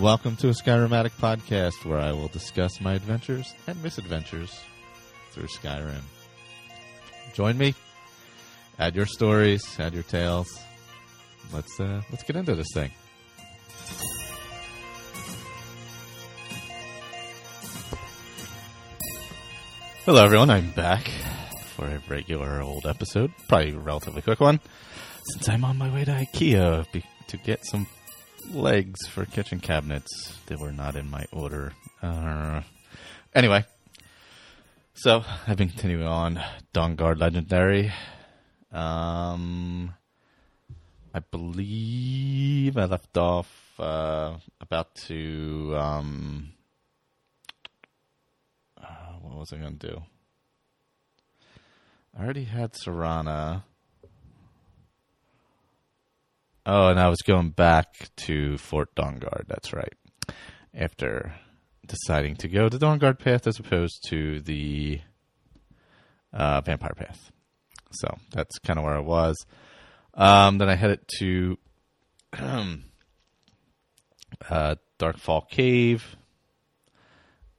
Welcome to a Skyrim Addict podcast where I will discuss my adventures and misadventures through Skyrim. Join me. Add your stories, add your tales. Let's uh, let's get into this thing. Hello, everyone. I'm back for a regular old episode, probably a relatively quick one, since I'm on my way to IKEA to get some legs for kitchen cabinets. They were not in my order. Uh, anyway, so I've been continuing on Dawnguard Legendary. Um, I believe I left off uh, about to. Um, uh, what was I going to do? I already had Serana. Oh, and I was going back to Fort Dawnguard. That's right. After deciding to go the Dawnguard path as opposed to the uh, Vampire path. So that's kind of where I was. Um, then I headed to uh, Darkfall Cave.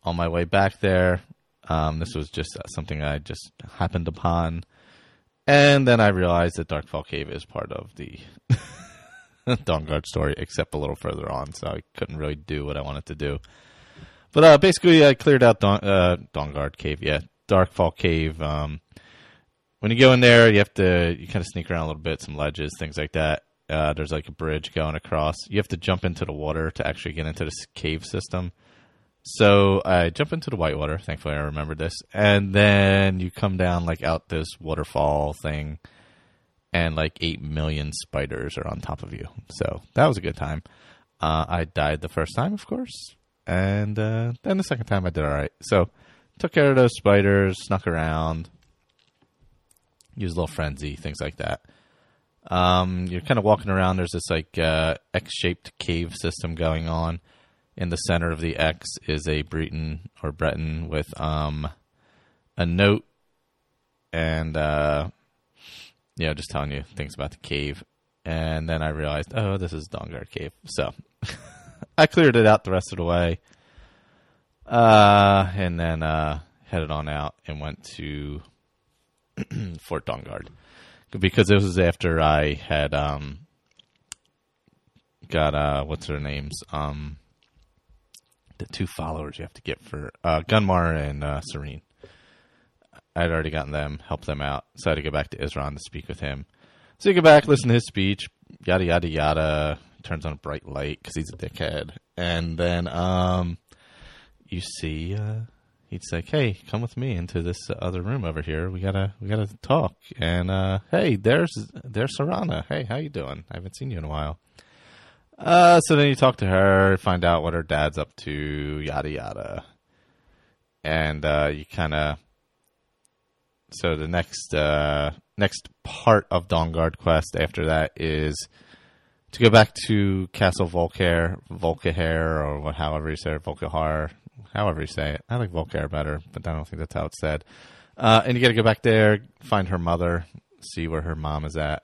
On my way back there, um, this was just something I just happened upon. And then I realized that Darkfall Cave is part of the Dawnguard story, except a little further on, so I couldn't really do what I wanted to do. But uh, basically, I cleared out Dawn, uh, Dawnguard Cave, yeah, Darkfall Cave. Um, when you go in there, you have to you kind of sneak around a little bit, some ledges, things like that. Uh, there's like a bridge going across. You have to jump into the water to actually get into this cave system. So I jump into the whitewater. Thankfully, I remembered this, and then you come down like out this waterfall thing and like 8 million spiders are on top of you. So that was a good time. Uh, I died the first time, of course, and uh, then the second time I did all right. So took care of those spiders, snuck around, used a little frenzy, things like that. Um, you're kind of walking around. There's this like uh, X-shaped cave system going on. In the center of the X is a Breton or Breton with um, a note and uh, you know, just telling you things about the cave. And then I realized, oh, this is Dawnguard Cave. So I cleared it out the rest of the way. Uh, and then uh, headed on out and went to Fort Dawnguard. Because it was after I had um, got, uh, what's their names? Um, the two followers you have to get for uh, Gunmar and uh, Sorine. I'd already gotten them, helped them out. So I had to go back to Isran to speak with him. So you go back, listen to his speech, yada yada yada. Turns on a bright light because he's a dickhead, and then um, you see uh, he's like, "Hey, come with me into this other room over here. We gotta we gotta talk." And uh, hey, there's there's Serana. Hey, how you doing? I haven't seen you in a while. Uh, so then you talk to her, find out what her dad's up to, yada yada, and uh, you kind of so the next uh, next part of Dawnguard quest after that is to go back to Castle Volcair, Volcahair, or what, however you say it, Volcahar, however you say it. I like Volcair better, but I don't think that's how it's said. Uh, and you got to go back there, find her mother, see where her mom is at,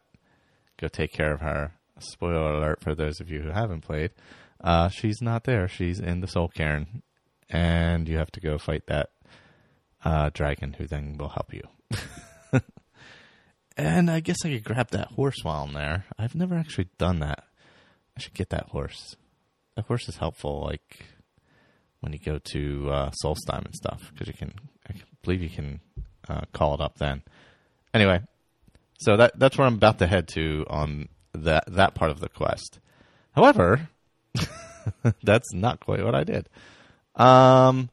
go take care of her. Spoiler alert for those of you who haven't played. Uh, she's not there. She's in the Soul Cairn, and you have to go fight that uh, dragon, who then will help you. and I guess I could grab that horse while I'm there. I've never actually done that. I should get that horse. That horse is helpful, like when you go to uh, Solstheim and stuff, because you can. I believe you can uh, call it up then. Anyway, so that that's where I'm about to head to on that that part of the quest. However, that's not quite what I did. Um,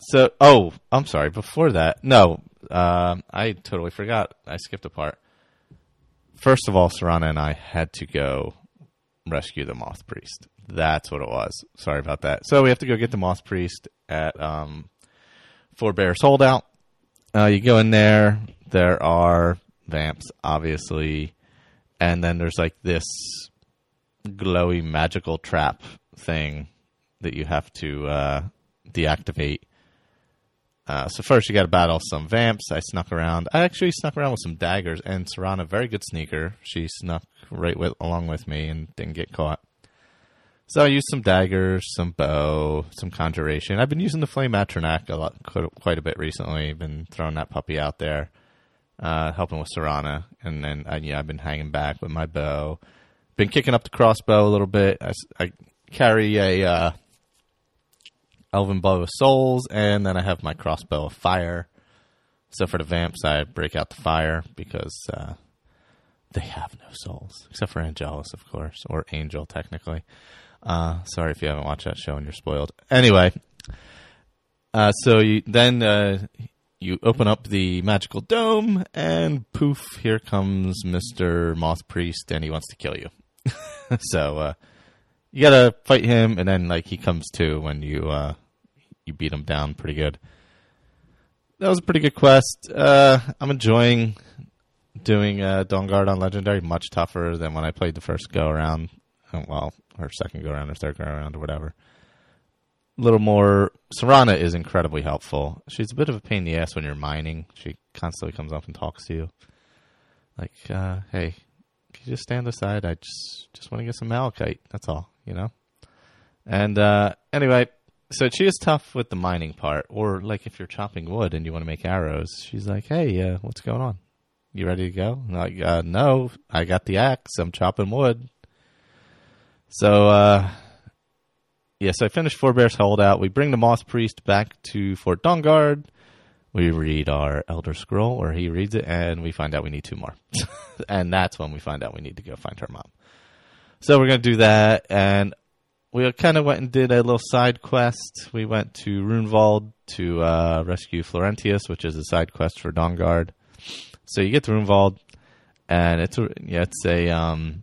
So, oh, I'm sorry. Before that, no, um, I totally forgot. I skipped a part. First of all, Serana and I had to go rescue the Moth Priest. That's what it was. Sorry about that. So we have to go get the Moth Priest at um, Forebears' Holdout. Uh, you go in there. There are vamps, obviously, and then there's like this glowy magical trap thing that you have to uh, deactivate. Uh, so first you got to battle some vamps. I snuck around. I actually snuck around with some daggers, and Serana, very good sneaker. She snuck right with along with me and didn't get caught. So I used some daggers, some bow, some conjuration. I've been using the flame Atronach a lot, quite a bit recently. Been throwing that puppy out there, uh, helping with Serana, and then uh, yeah, I've been hanging back with my bow. Been kicking up the crossbow a little bit. I, I carry a uh, Elven Bow of Souls, and then I have my crossbow of fire. So for the vamps, I break out the fire because uh, they have no souls, except for Angelus, of course, or Angel, technically. Uh, sorry if you haven't watched that show and you're spoiled. Anyway, uh, so you, then uh, you open up the magical dome, and poof, here comes Mister Moth Priest, and he wants to kill you. so uh, you gotta fight him, and then like he comes to when you uh, you beat him down pretty good. That was a pretty good quest. Uh, I'm enjoying doing uh, Dawnguard on Legendary much tougher than when I played the first go around. Uh, well, or second go around or third go around or whatever. A little more. Serana is incredibly helpful. She's a bit of a pain in the ass when you're mining. She constantly comes up and talks to you, like, uh, "Hey, can you just stand aside? I just just want to get some malachite. That's all, you know." And uh, anyway, so she is tough with the mining part, or like if you're chopping wood and you want to make arrows, she's like, "Hey, uh, what's going on? You ready to go?" Like, uh, "No, I got the axe. I'm chopping wood." So, uh, yeah, so I finished Forebears' Holdout. We bring the Moth Priest back to Fort Dawnguard. We read our Elder Scroll, or he reads it, and we find out we need two more. and that's when we find out we need to go find her mom. So we're going to do that, and we kind of went and did a little side quest. We went to Runevald to uh, rescue Florentius, which is a side quest for Dawnguard. So you get to Runevald, and it's a yeah, it's a um,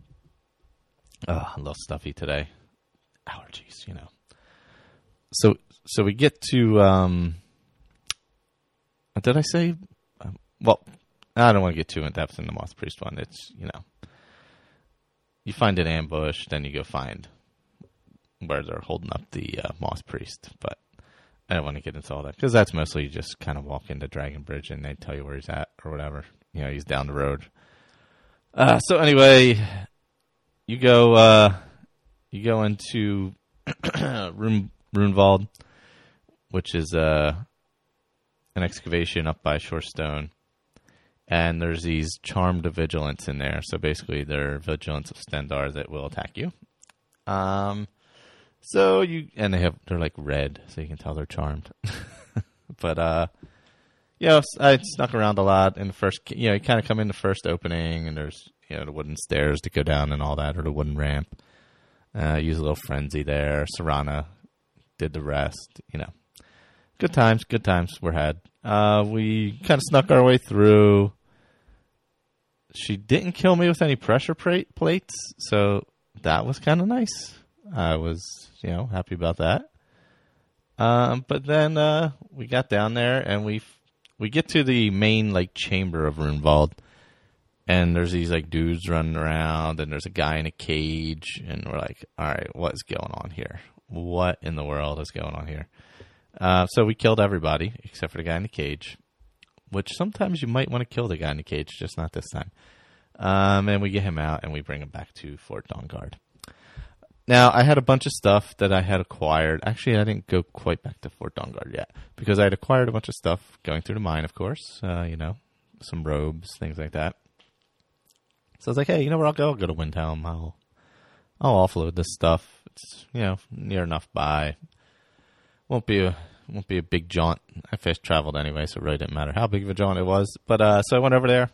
oh, a little stuffy today, allergies, you know. So so we get to um, did I say? Well, I don't want to get too in depth in the Moth Priest one. It's you know, you find an ambush, then you go find where they're holding up the uh, Moth Priest, but I don't want to get into all that because that's mostly you just kind of walk into Dragon Bridge and they tell you where he's at or whatever. You know, he's down the road. Uh, so anyway, you go uh, you go into Rune Runevald, which is uh, an excavation up by Shor's Stone. And there's these charmed vigilants in there. So basically, they're vigilants of Stendarr that will attack you. Um, so you and they have they're like red, so you can tell they're charmed. but uh, yeah, I snuck around a lot in the first. You know, you kind of come in the first opening, and there's you know the wooden stairs to go down and all that, or the wooden ramp. Uh, use a little frenzy there. Serana did the rest. You know, good times, good times were had. Uh, we kind of snuck our way through. She didn't kill me with any pressure plates, so that was kind of nice. I was, you know, happy about that. Um, but then uh, we got down there and we we get to the main like chamber of Runevald, and there's these like dudes running around, and there's a guy in a cage, and we're like, all right, what's going on here? What in the world is going on here? Uh, so we killed everybody except for the guy in the cage, which sometimes you might want to kill the guy in the cage, just not this time. Um, and we get him out and we bring him back to Fort Dawnguard. Now, I had a bunch of stuff that I had acquired. Actually, I didn't go quite back to Fort Dawnguard yet because I had acquired a bunch of stuff going through the mine, of course. Uh, you know, some robes, things like that. So I was like, hey, you know where I'll go? I'll go to Windhelm. I'll I'll offload this stuff. It's you know near enough by. Won't be a won't be a big jaunt. I fast traveled anyway, so it really didn't matter how big of a jaunt it was. But uh, so I went over there,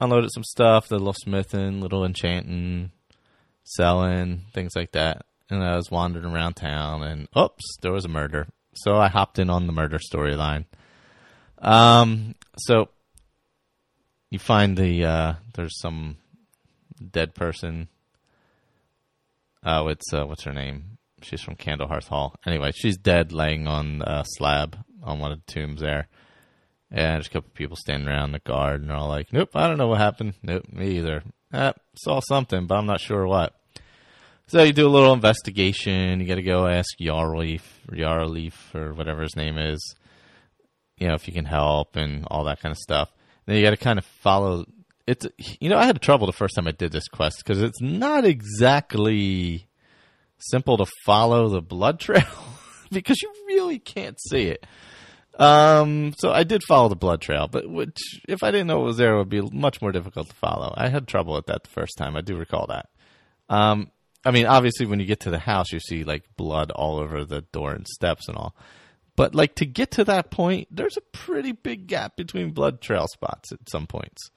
unloaded some stuff, the little smithing, little enchanting, selling, things like that. And I was wandering around town, and oops, there was a murder. So I hopped in on the murder storyline. Um, so you find the uh, there's some dead person. Oh, it's uh, what's her name? She's from Candlehearth Hall. Anyway, she's dead, laying on a slab on one of the tombs there. And there's a couple people standing around the guard, and they're all like, "Nope, I don't know what happened. Nope, me either. Eh, saw something, but I'm not sure what." So you do a little investigation. You got to go ask Jorleif, Jorleif, or whatever his name is. You know if you can help and all that kind of stuff. Then you got to kind of follow. It's you know I had trouble the first time I did this quest because it's not exactly simple to follow the blood trail because you really can't see it. Um, so I did follow the blood trail, but which, if I didn't know it was there, it would be much more difficult to follow. I had trouble with that the first time. I do recall that. Um, I mean, obviously, when you get to the house, you see like blood all over the door and steps and all. But like to get to that point, there's a pretty big gap between blood trail spots at some points.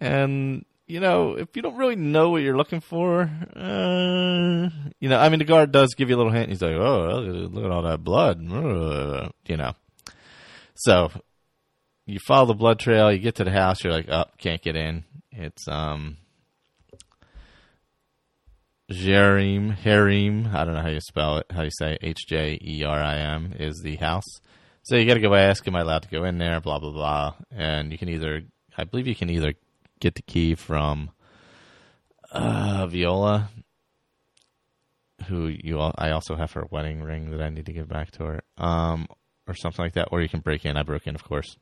And you know, if you don't really know what you're looking for, uh, you know, I mean, the guard does give you a little hint. He's like, "Oh, look at all that blood," you know. So you follow the blood trail. You get to the house. You're like, "Oh, can't get in." It's um, Jerim, Harim, I don't know how you spell it, how you say H J E R I M is the house. So you got to go ask, am I allowed to go in there? Blah blah blah, and you can either, I believe you can either get the key from uh, Viola, who you, all, I also have her wedding ring that I need to give back to her, um, or something like that, or you can break in. I broke in, of course.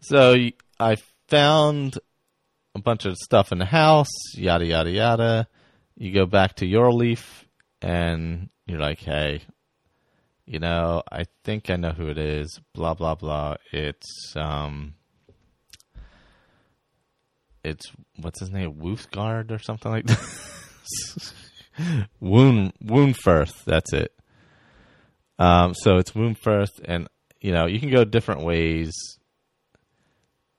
So I found a bunch of stuff in the house, yada yada yada. You go back to your leaf, and you're like, hey, you know, I think I know who it is. Blah blah blah. It's um, it's what's his name, Wolfgard or something like that. Wound Wuunferth. That's it. Um, so it's Wuunferth, and you know you can go different ways,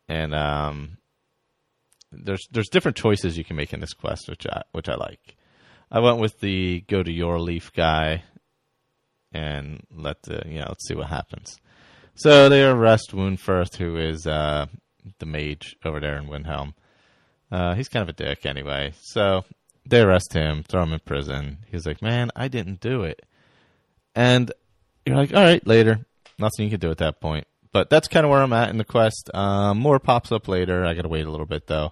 and um, there's there's different choices you can make in this quest, which I which I like. I went with the go to your leaf guy, and let the you know let's see what happens. So they arrest Wuunferth, who is uh, the mage over there in Windhelm. Uh, he's kind of a dick anyway. So they arrest him, throw him in prison. He's like, "Man, I didn't do it," and you're like, "All right, later." Nothing you can do at that point but that's kind of where I'm at in the quest. Um, more pops up later. I got to wait a little bit though.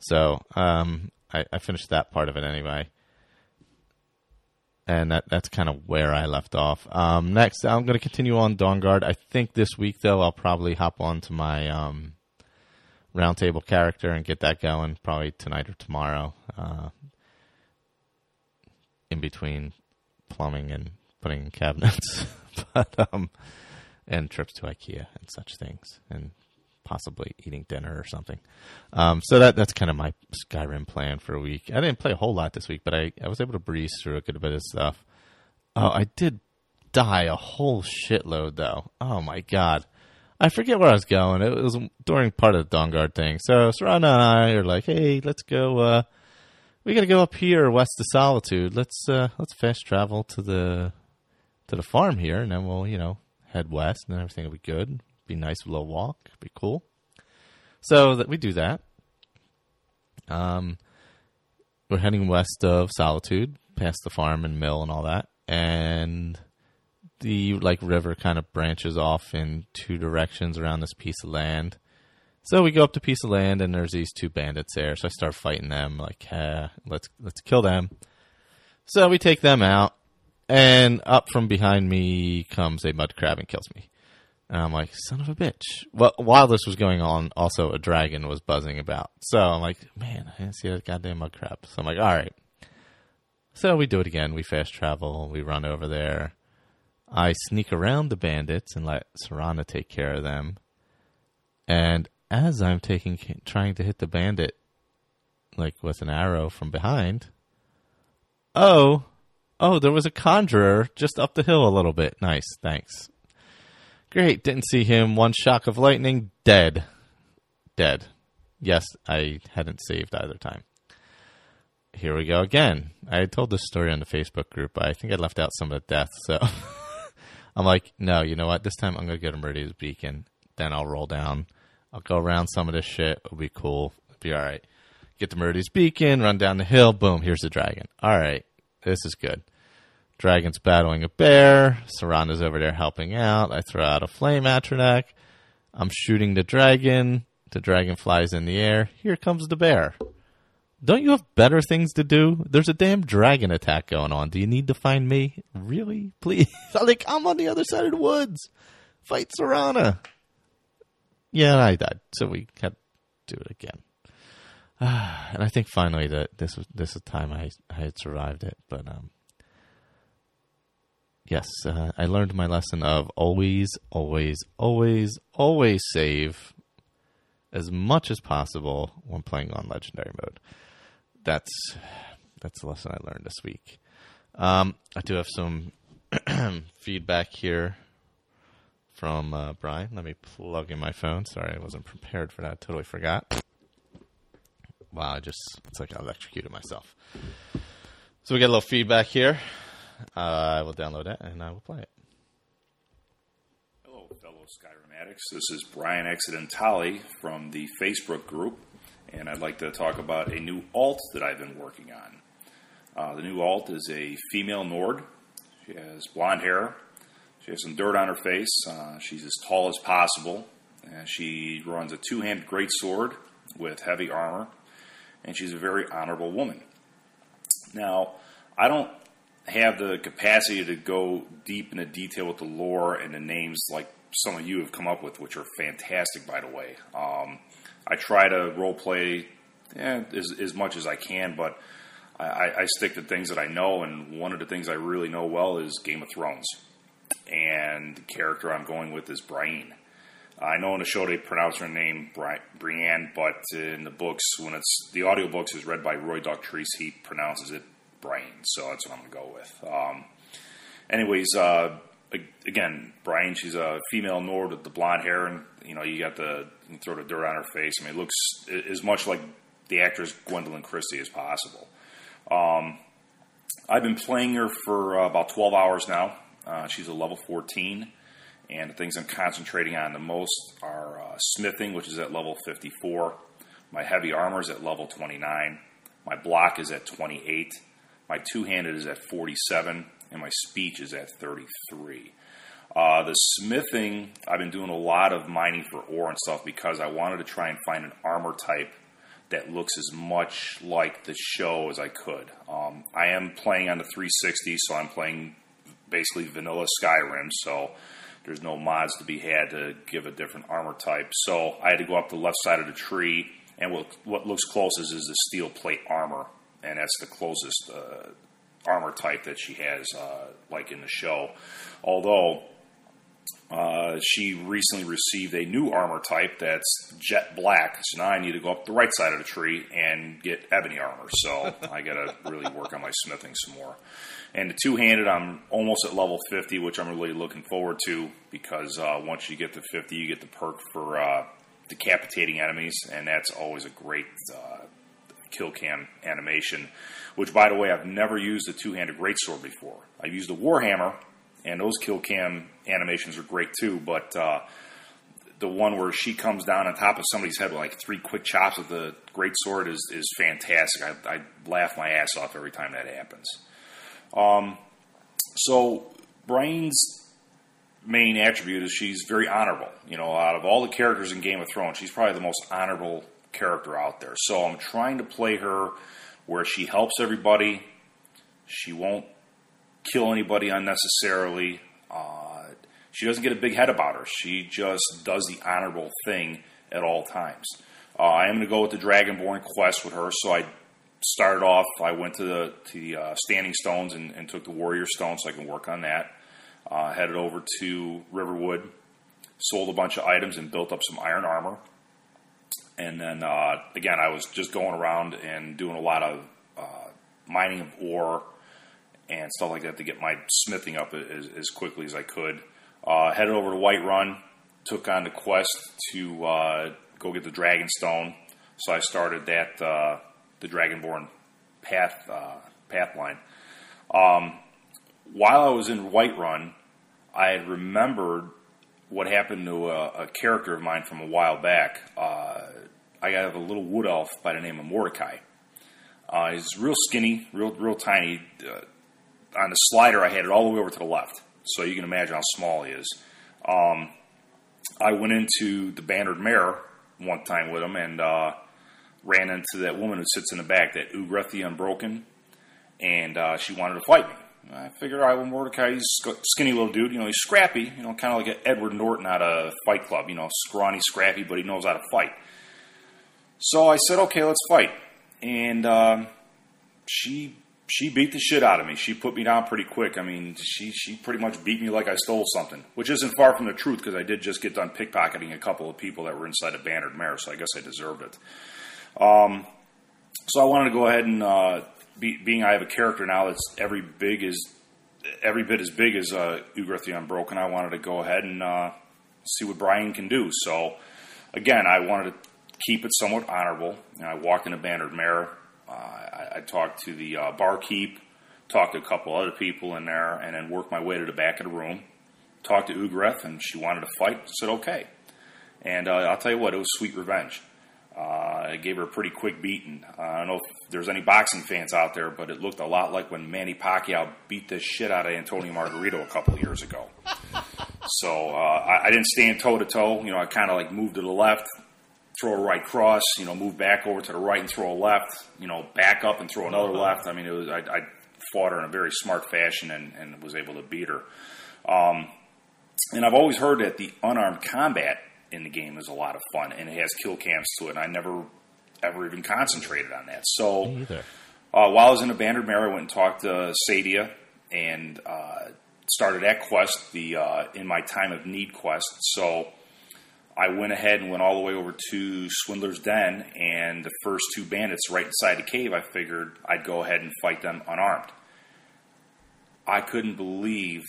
So um, I, I, finished that part of it anyway, and that that's kind of where I left off. Um, next, I'm going to continue on Dawnguard. I think this week though, I'll probably hop on to my um, roundtable character and get that going. Probably tonight or tomorrow. Uh, in between plumbing and putting in cabinets, but um and trips to IKEA and such things, and possibly eating dinner or something. Um, so that that's kind of my Skyrim plan for a week. I didn't play a whole lot this week, but I, I was able to breeze through a good bit of stuff. Oh, I did die a whole shitload though. Oh my god. I forget where I was going. It was during part of the Dawnguard thing. So Serana and I are like, hey, let's go uh, we gotta go up here west of Solitude. Let's uh, let's fast travel to the to the farm here and then we'll, you know, head west, and everything will be good. Be nice little walk. Be cool. So that we do that. Um, we're heading west of Solitude, past the farm and mill and all that, and the like river kind of branches off in two directions around this piece of land. So we go up to piece of land, and there's these two bandits there. So I start fighting them. Like, eh, let's let's kill them. So we take them out, and up from behind me comes a mud crab and kills me. And I'm like, son of a bitch. Well, while this was going on, also a dragon was buzzing about. So I'm like, man, I didn't see that goddamn mud crab. So I'm like, all right. So we do it again. We fast travel. We run over there. I sneak around the bandits and let Serana take care of them. And as I'm taking, trying to hit the bandit, like with an arrow from behind, oh, Oh, there was a conjurer just up the hill a little bit. Nice, thanks. Great, didn't see him. One shock of lightning, dead. Dead. Yes, I hadn't saved either time. here we go again. I told this story on the Facebook group, I think I left out some of the deaths. So I'm like, no, you know what? This time I'm to get Meridian's Beacon. Then I'll roll down. I'll go around some of this shit. It'll be cool. It'll be all right. Get the Meridian's Beacon, run down the hill. Boom, here's the dragon. All right. This is good. Dragon's battling a bear. Serana's over there helping out. I throw out a flame Atronach. I'm shooting the dragon. The dragon flies in the air. Here comes the bear. Don't you have better things to do? There's a damn dragon attack going on. Do you need to find me? Really? Please? like, I'm on the other side of the woods. Fight Serana. Yeah, I died. So we had to do it again. and I think finally that this was this is the time I I had survived it. But um, yes, uh, I learned my lesson of always, always, always, always save as much as possible when playing on legendary mode. That's that's the lesson I learned this week. Um, I do have some feedback here from uh, Brian. Let me plug in my phone. Sorry, I wasn't prepared for that. Totally forgot. Wow, I just it's like I electrocuted myself. So we get a little feedback here. Uh, I will download it and I will play it. Hello, fellow Skyrim addicts. This is Brian Accidentali from the Facebook group, and I'd like to talk about a new alt that I've been working on. Uh, the new alt is a female Nord. She has blonde hair. She has some dirt on her face. Uh, she's as tall as possible. And she runs a two handed greatsword with heavy armor. And she's a very honorable woman. Now, I don't have the capacity to go deep into detail with the lore and the names like some of you have come up with, which are fantastic, by the way. Um, I try to role play eh, as, as much as I can, but I, I, stick to things that I know, and one of the things I really know well is Game of Thrones. And the character I'm going with is Brienne. I know in the show they pronounce her name Brienne, but in the books, when it's the audiobooks is read by Roy Dotrice, he pronounces it Brian. So that's what I'm going to go with. Um, anyways, uh, again, Brian, she's a female Nord with the blonde hair, and you know you got the sort of dirt on her face. I mean, it looks as much like the actress Gwendoline Christie as possible. Um, I've been playing her for uh, about 12 hours now. Uh, she's a level 14, and the things I'm concentrating on the most are uh, smithing, which is at level 54. My heavy armor is at level 29. My block is at 28 my two handed is at 47, and my speech is at 33. Uh, the smithing, I've been doing a lot of mining for ore and stuff because I wanted to try and find an armor type that looks as much like the show as I could. Um, I am playing on the 360, so I'm playing basically vanilla Skyrim, so there's no mods to be had to give a different armor type. So I had to go up the left side of the tree, and what, what looks closest is the steel plate armor and that's the closest uh, armor type that she has, uh, like in the show. Although uh, she recently received a new armor type that's jet black, so now I need to go up the right side of the tree and get ebony armor. So I got to really work on my smithing some more. And the two handed, I'm almost at level 50, which I'm really looking forward to because uh, once you get to 50, you get the perk for uh, decapitating enemies, and that's always a great uh, kill cam animation, which, by the way, I've never used a two handed greatsword before. I've used a Warhammer, and those kill cam animations are great too, but uh, the one where she comes down on top of somebody's head with like three quick chops with the greatsword is, is fantastic. I, I, laugh my ass off every time that happens. Um, so, Brian's main attribute is she's very honorable. You know, out of all the characters in Game of Thrones, she's probably the most honorable character out there. So I'm trying to play her where she helps everybody. She won't kill anybody unnecessarily. Uh, she doesn't get a big head about her. She just does the honorable thing at all times. Uh, I am going to go with the Dragonborn quest with her. So I started off. I went to the to the uh, Standing Stones and, and, took the Warrior Stone so I can work on that. Uh, headed over to Riverwood, sold a bunch of items and built up some iron armor. And then uh, again, I was just going around and doing a lot of uh, mining of ore and stuff like that to get my smithing up as, as quickly as I could. Uh, headed over to Whiterun, took on the quest to uh, go get the Dragon Stone. So I started that uh, the Dragonborn path uh, path line. Um, while I was in Whiterun, I had remembered what happened to a, a character of mine from a while back. Uh, I have a little wood elf by the name of Mordecai. Uh, he's real skinny, real real tiny. Uh, on the slider, I had it all the way over to the left, so you can imagine how small he is. Um, I went into the Bannered Mare one time with him and uh, ran into that woman who sits in the back, that Ugreth the Unbroken, and uh, she wanted to fight me. I figured, all right, well, Mordecai, he's a skinny little dude. You know, he's scrappy. You know, kind of like an Edward Norton out of Fight Club. You know, scrawny, scrappy, but he knows how to fight. So I said, okay, let's fight. And um, she she beat the shit out of me. She put me down pretty quick. I mean, she she pretty much beat me like I stole something, which isn't far from the truth because I did just get done pickpocketing a couple of people that were inside a bannered mare, so I guess I deserved it. Um, so I wanted to go ahead and uh, be, being I have a character now that's every big as every bit as big as uh, the Unbroken. I wanted to go ahead and uh, see what Brian can do. So again, I wanted to keep it somewhat honorable. You know, I walked in a bannered mare. Uh, I, I, talked to the uh, barkeep, talked to a couple other people in there, and then worked my way to the back of the room. Talked to Ugreth, and she wanted to fight. I said okay. And uh, I'll tell you what, it was sweet revenge. Uh, I gave her a pretty quick beating. Uh, I don't know if there's any boxing fans out there, but it looked a lot like when Manny Pacquiao beat the shit out of Antonio Margarito a couple of years ago. so uh, I, I, didn't stand toe to toe. You know, I kind of like moved to the left, throw a right cross. You know, move back over to the right and throw a left. You know, back up and throw another left. I mean, it was I, I fought her in a very smart fashion and, and was able to beat her. Um, and I've always heard that the unarmed combat in the game is a lot of fun, and it has kill cams to it. And I never ever even concentrated on that. So uh, while I was in a Bannered Mare, I went and talked to Sadia and uh, started that quest, the uh, In My Time of Need quest. So I went ahead and went all the way over to Swindler's Den, and the first two bandits right inside the cave, I figured I'd go ahead and fight them unarmed. I couldn't believe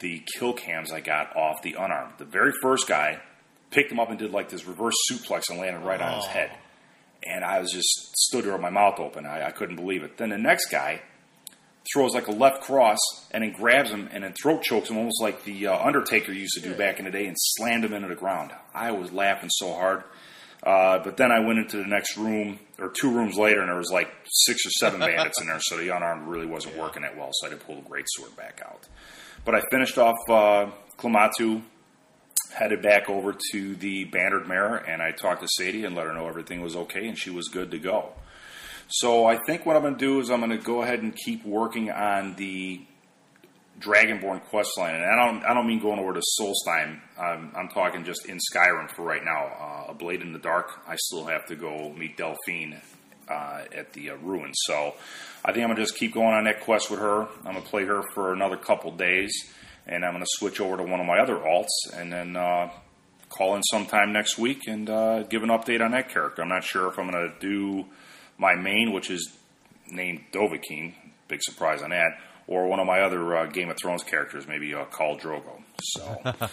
the kill cams I got off the unarmed. The very first guy picked him up and did like this reverse suplex and landed right oh. on his oh. head. And I was just stood there with my mouth open. I, I couldn't believe it. Then the next guy throws like a left cross and then grabs him and then throat chokes him almost like the uh, Undertaker used to do back in the day and slammed him into the ground. I was laughing so hard. Uh, but then I went into the next room, or two rooms later, and there was like six or seven bandits in there, so the unarmed really wasn't yeah. working that well, so I had to pull the great sword back out. But I finished off uh, Klamatu headed back over to the Bannered Mare, and I talked to Sadie and let her know everything was okay, and she was good to go. So I think what I'm going to do is I'm going to go ahead and keep working on the Dragonborn quest line, and I don't I don't mean going over to Solstheim. I'm, I'm talking just in Skyrim for right now. Uh, a Blade in the Dark. I still have to go meet Delphine uh, at the uh, ruins. So I think I'm gonna just keep going on that quest with her. I'm gonna play her for another couple days and I'm going to switch over to one of my other alts and then uh, call in sometime next week and uh, give an update on that character. I'm not sure if I'm going to do my main, which is named Dovahkiin, big surprise on that, or one of my other uh, Game of Thrones characters, maybe uh, Khal Drogo. So uh,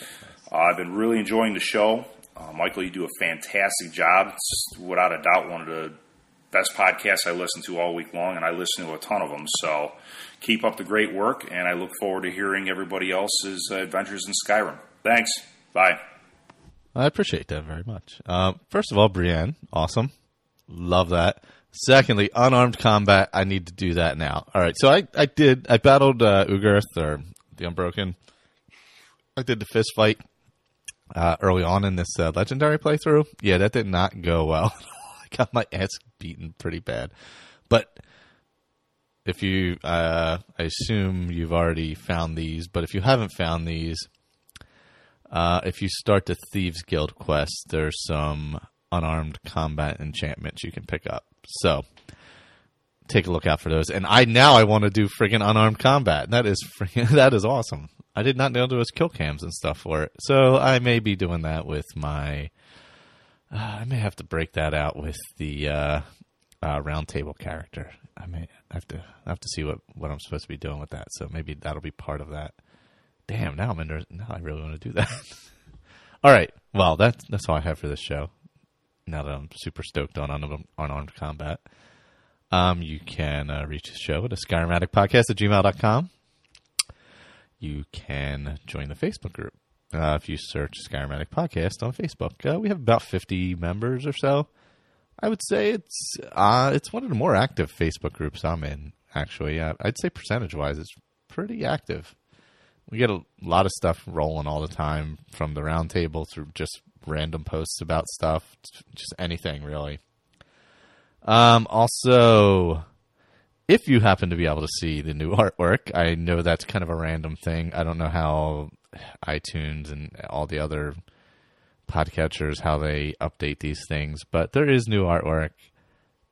I've been really enjoying the show. Uh, Michael, you do a fantastic job. It's without a doubt one of the best podcasts I listen to all week long, and I listen to a ton of them. So keep up the great work, and I look forward to hearing everybody else's adventures in Skyrim. Thanks. Bye. I appreciate that very much. Uh, first of all, Brienne, awesome. Love that. Secondly, unarmed combat. I need to do that now. All right. So I, I did. I battled uh, Ugarth or the Unbroken. I did the fist fight uh, early on in this uh, legendary playthrough. Yeah, that did not go well. Got my ass beaten pretty bad. But if you, uh, I assume you've already found these, but if you haven't found these, uh, if you start the Thieves Guild quest, there's some unarmed combat enchantments you can pick up. So take a look out for those. And I now I want to do freaking unarmed combat. That is freaking that is awesome. I did not know there was kill cams and stuff for it. So I may be doing that with my. Uh, I may have to break that out with the uh, uh, roundtable character. I may have to I have to see what, what I'm supposed to be doing with that. So maybe that'll be part of that. Damn, now I'm in there. Now I really want to do that. all right. Well, that's that's all I have for this show. Now that I'm super stoked on on unarmed combat. Um, you can uh, reach the show at a Podcast at gmail.com. You can join the Facebook group. Uh, if you search Skyrim Addict Podcast on Facebook, uh, we have about 50 members or so. I would say it's uh, it's one of the more active Facebook groups I'm in. Actually, uh, I'd say percentage wise, it's pretty active. We get a lot of stuff rolling all the time from the roundtable through just random posts about stuff, just anything really. Um, also, if you happen to be able to see the new artwork, I know that's kind of a random thing. I don't know how iTunes and all the other podcatchers how they update these things, but there is new artwork,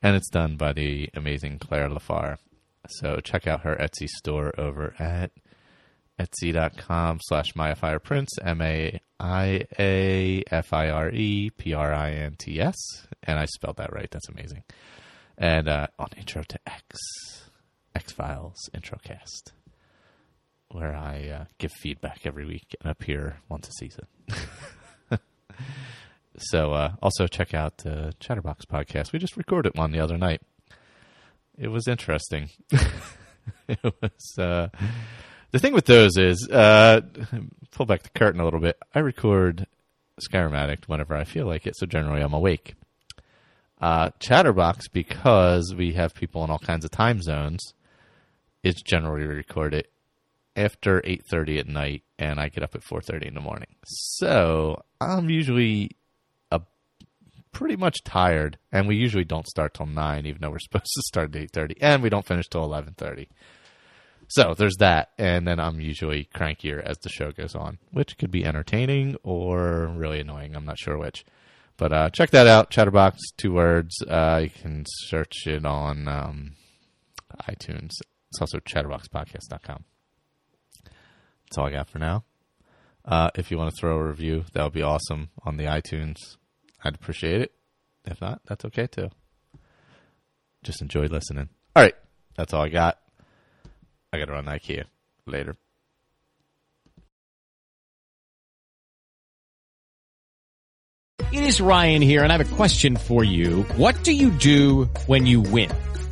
and it's done by the amazing Claire Lafar. So check out her Etsy store over at etsy.com slash maiafireprints, M-A-I-A-F-I-R-E-P-R-I-N-T-S. And I spelled that right. That's amazing. And uh, on Intro to X, X-Files Introcast, where I uh, give feedback every week and appear once a season. so uh, also check out the Chatterbox podcast. We just recorded one the other night. It was interesting. it was uh, the thing with those is uh, pull back the curtain a little bit. I record Skyrim Addict whenever I feel like it, so generally I'm awake. Uh, Chatterbox because we have people in all kinds of time zones. It's generally recorded after 8:30 at night and I get up at 4:30 in the morning. So, I'm usually a pretty much tired and we usually don't start till 9 even though we're supposed to start at 8:30 and we don't finish till 11:30. So, there's that and then I'm usually crankier as the show goes on, which could be entertaining or really annoying, I'm not sure which. But uh, check that out, Chatterbox, two words. Uh, you can search it on um, iTunes. It's also chatterboxpodcast.com. That's all I got for now. Uh, if you want to throw a review, that would be awesome on the iTunes. I'd appreciate it. If not, that's okay too. Just enjoy listening. All right, that's all I got. I got to run IKEA later. It is Ryan here, and I have a question for you. What do you do when you win?